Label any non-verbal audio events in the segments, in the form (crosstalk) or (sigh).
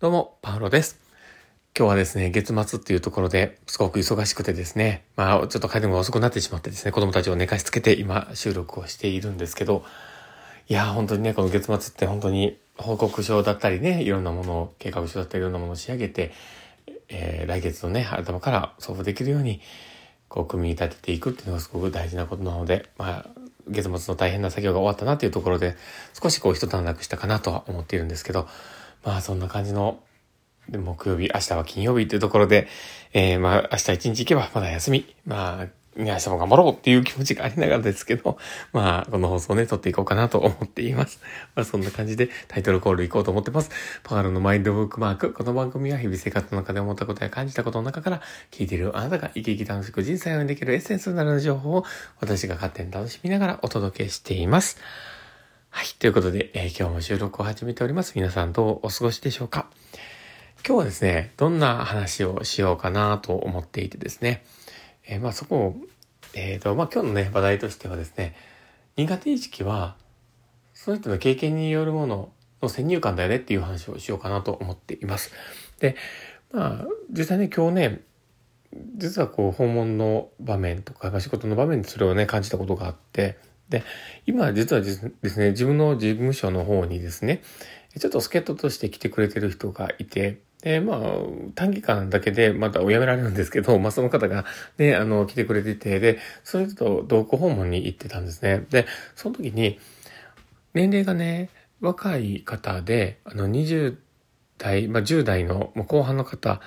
どうも、パウロです。今日はですね、月末っていうところで、すごく忙しくてですね、まあ、ちょっと帰るのが遅くなってしまってですね、子供たちを寝かしつけて今、収録をしているんですけど、いや、本当にね、この月末って本当に報告書だったりね、いろんなものを、計画書だったりいろんなものを仕上げて、えー、来月のね、頭から送付できるように、こう、組み立てていくっていうのがすごく大事なことなので、まあ、月末の大変な作業が終わったなっていうところで、少しこう一段落したかなとは思っているんですけど、まあそんな感じの、木曜日、明日は金曜日っていうところで、えー、まあ明日一日行けばまだ休み。まあ、明日も頑張ろうっていう気持ちがありながらですけど、(laughs) まあ、この放送ね、撮っていこうかなと思っています。(laughs) まあ、そんな感じでタイトルコール行こうと思ってます。パワールのマインドブックマーク。この番組は日々生活の中で思ったことや感じたことの中から、聞いているあなたが生き生き楽しく人生をできるエッセンスになる情報を私が勝手に楽しみながらお届けしています。はい。ということで、えー、今日も収録を始めております。皆さんどうお過ごしでしょうか？今日はですね、どんな話をしようかなと思っていてですね、えー、まあそこを、えっ、ー、と、まあ今日のね、話題としてはですね、苦手意識は、その人の経験によるものの先入観だよねっていう話をしようかなと思っています。で、まあ、実際ね、今日ね、実はこう訪問の場面とか、仕事の場面でそれをね、感じたことがあって、で、今実はですね、自分の事務所の方にですね、ちょっと助っ人として来てくれてる人がいて、で、まあ、短期間だけでまたお辞められるんですけど、まあその方がね、あの、来てくれてて、で、その人と同行訪問に行ってたんですね。で、その時に、年齢がね、若い方で、あの、20代、まあ10代の後半の方、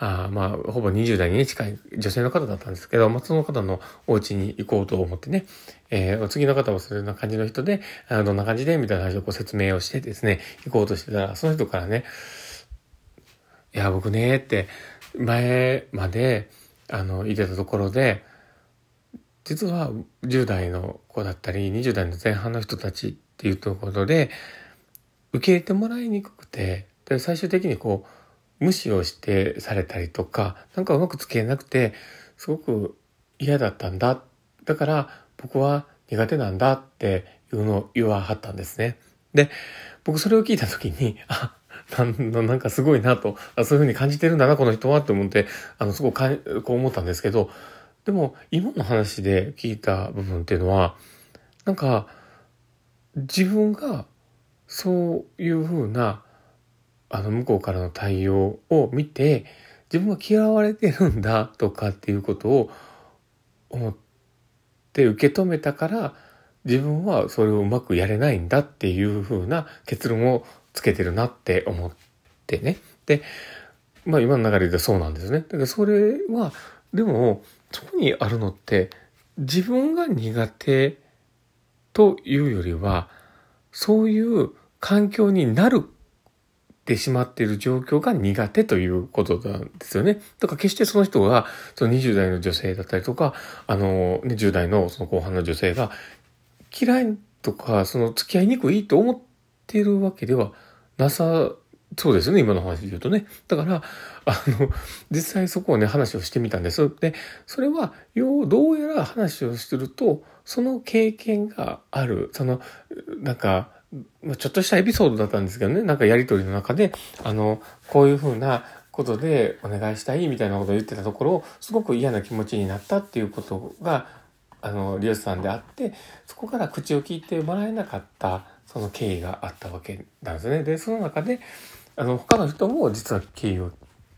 あまあ、ほぼ20代に、近い女性の方だったんですけど、まあ、その方のお家に行こうと思ってね、えー、次の方もそういうような感じの人で、あどんな感じでみたいな話をこう説明をしてですね、行こうとしてたら、その人からね、いや、僕ね、って、前まで、あの、いてたところで、実は10代の子だったり、20代の前半の人たちっていうところで、受け入れてもらいにくくて、で、最終的にこう、無視をしてされたりとか、なんかうまく付き合えなくて、すごく嫌だったんだ。だから僕は苦手なんだっていうのを言わはったんですね。で、僕それを聞いた時に、あ、なんのなんかすごいなと、そういうふうに感じてるんだな、この人はって思って、あの、すごくかこう思ったんですけど、でも今の話で聞いた部分っていうのは、なんか自分がそういうふうなあの向こうからの対応を見て自分は嫌われてるんだとかっていうことを思って受け止めたから自分はそれをうまくやれないんだっていうふうな結論をつけてるなって思ってね。で、まあ今の流れでそうなんですね。だからそれは、でもそこにあるのって自分が苦手というよりはそういう環境になるてしまっている状況が苦手ということなんですよね。だから決してその人が、その20代の女性だったりとか、あの、ね、10代のその後半の女性が嫌いとか、その付き合いにくいと思ってるわけではなさそうですね、今の話で言うとね。だから、あの、実際そこをね、話をしてみたんです。で、それは、よう、どうやら話をすると、その経験がある、その、なんか、まちょっとしたエピソードだったんですけどね、なんかやりとりの中で、あの、こういうふうなことでお願いしたいみたいなことを言ってたところを、すごく嫌な気持ちになったっていうことが、あの、リオスさんであって、そこから口を聞いてもらえなかった、その経緯があったわけなんですね。で、その中で、あの、他の人も実は経緯を、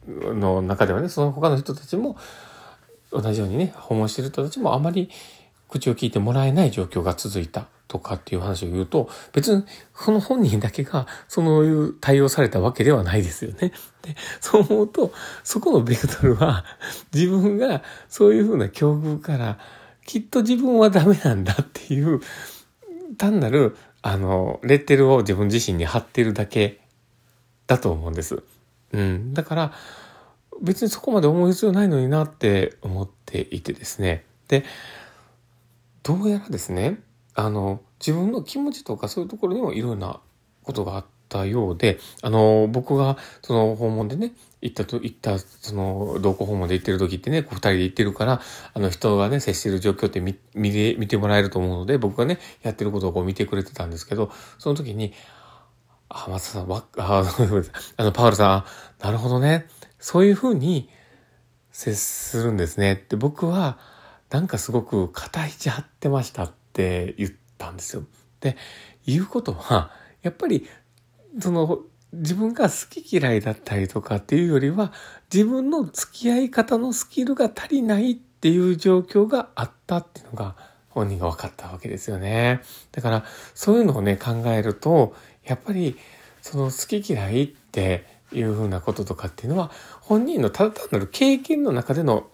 の中ではね、その他の人たちも、同じようにね、訪問してる人たちもあまり口を聞いてもらえない状況が続いた。とかっていう話を言うと、別にその本人だけがそういう対応されたわけではないですよね。(laughs) で、そう思うと、そこのベクトルは (laughs) 自分がそういうふうな境遇からきっと自分はダメなんだっていう、単なる、あの、レッテルを自分自身に貼ってるだけだと思うんです。うん。だから、別にそこまで思う必要ないのになって思っていてですね。で、どうやらですね、あの、自分の気持ちとかそういうところにもいろんなことがあったようで、あの、僕がその訪問でね、行ったと、行った、その、同行訪問で行ってる時ってね、こう二人で行ってるから、あの人がね、接してる状況って見、見て、見てもらえると思うので、僕がね、やってることをこう見てくれてたんですけど、その時に、あ、松田さん、わ、あ、あの、パウルさん、なるほどね。そういうふうに接するんですね。って僕は、なんかすごく肩位置張ってましたっって言ったんですよ。で、言うことは、やっぱり、その、自分が好き嫌いだったりとかっていうよりは、自分の付き合い方のスキルが足りないっていう状況があったっていうのが、本人が分かったわけですよね。だから、そういうのをね、考えると、やっぱり、その好き嫌いっていうふうなこととかっていうのは、本人のただ単なる経験の中での、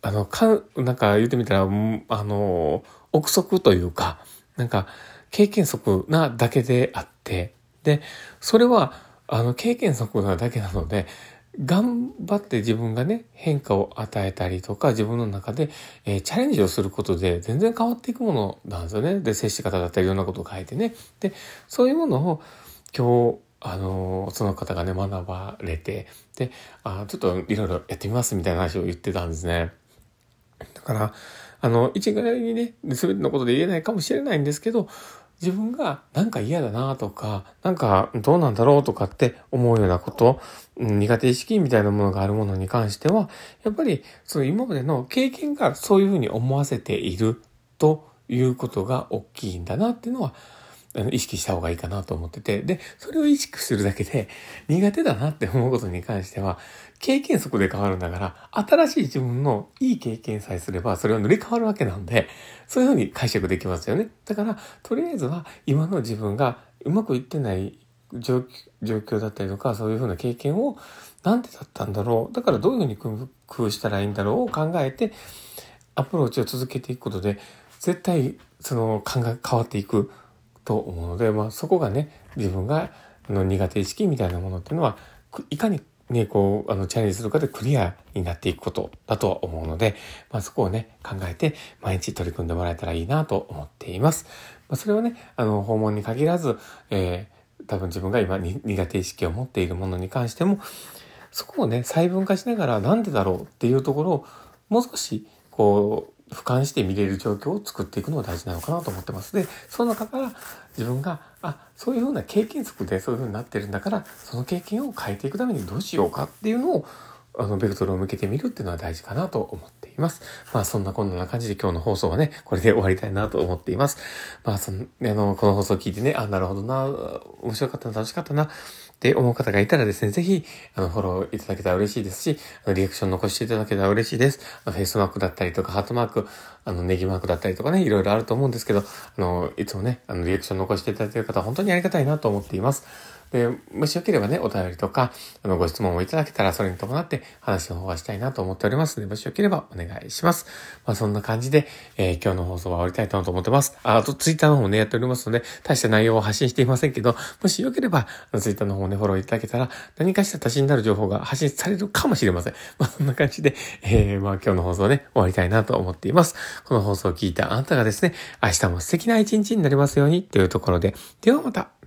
あの、かんなんか言ってみたら、あの、憶測というか、なんか、経験則なだけであって、で、それは、あの、経験則なだけなので、頑張って自分がね、変化を与えたりとか、自分の中で、えー、チャレンジをすることで全然変わっていくものなんですよね。で、接し方だったりいろんなことを変えてね。で、そういうものを今日、あのー、その方がね、学ばれて、で、あちょっといろいろやってみますみたいな話を言ってたんですね。だから、あの、一概にね、全てのことで言えないかもしれないんですけど、自分がなんか嫌だなとか、なんかどうなんだろうとかって思うようなこと、苦手意識みたいなものがあるものに関しては、やっぱりその今までの経験がそういうふうに思わせているということが大きいんだなっていうのは、意識した方がいいかなと思ってて、で、それを意識するだけで苦手だなって思うことに関しては、経験則で変わるんだから、新しい自分のいい経験さえすれば、それは塗り替わるわけなんで、そういうふうに解釈できますよね。だから、とりあえずは今の自分がうまくいってない状況だったりとか、そういうふうな経験を、なんでだったんだろう。だからどういうふうに工夫したらいいんだろうを考えて、アプローチを続けていくことで、絶対その考え変わっていくと思うので、まあそこがね、自分がの苦手意識みたいなものっていうのは、いかにね、こう、あの、チャレンジするかでクリアになっていくことだとは思うので、まあそこをね、考えて毎日取り組んでもらえたらいいなと思っています。まあそれはね、あの、訪問に限らず、えー、多分自分が今苦手意識を持っているものに関しても、そこをね、細分化しながらなんでだろうっていうところを、もう少し、こう、俯瞰して見れる状況を作っていくのが大事なのかなと思ってます。で、その中から自分が、あ、そういうような経験則でそういうふうになってるんだから、その経験を変えていくためにどうしようかっていうのを、あの、ベクトルを向けてみるっていうのは大事かなと思っています。まあ、そんなこんな感じで今日の放送はね、これで終わりたいなと思っています。まあ、その、あの、この放送を聞いてね、あ、なるほどな、面白かったな、楽しかったな、って思う方がいたらですね、ぜひ、あの、フォローいただけたら嬉しいですし、あのリアクション残していただけたら嬉しいです。フェイスマークだったりとか、ハートマーク、あの、ネギマークだったりとかね、いろいろあると思うんですけど、あの、いつもね、あの、リアクション残していただいている方は本当にありがたいなと思っています。で、もしよければね、お便りとか、あの、ご質問をいただけたら、それに伴って話の方はしたいなと思っておりますので、もしよければお願いします。まあ、そんな感じで、えー、今日の放送は終わりたいと思ってます。あ、あと、ツイッターの方もね、やっておりますので、大した内容を発信していませんけど、もしよければ、あのツイッターの方もね、フォローいただけたら、何かしら足しになる情報が発信されるかもしれません。まあ、そんな感じで、えー、まあ、今日の放送ね、終わりたいなと思っています。この放送を聞いたあなたがですね、明日も素敵な一日になりますように、というところで、ではまた。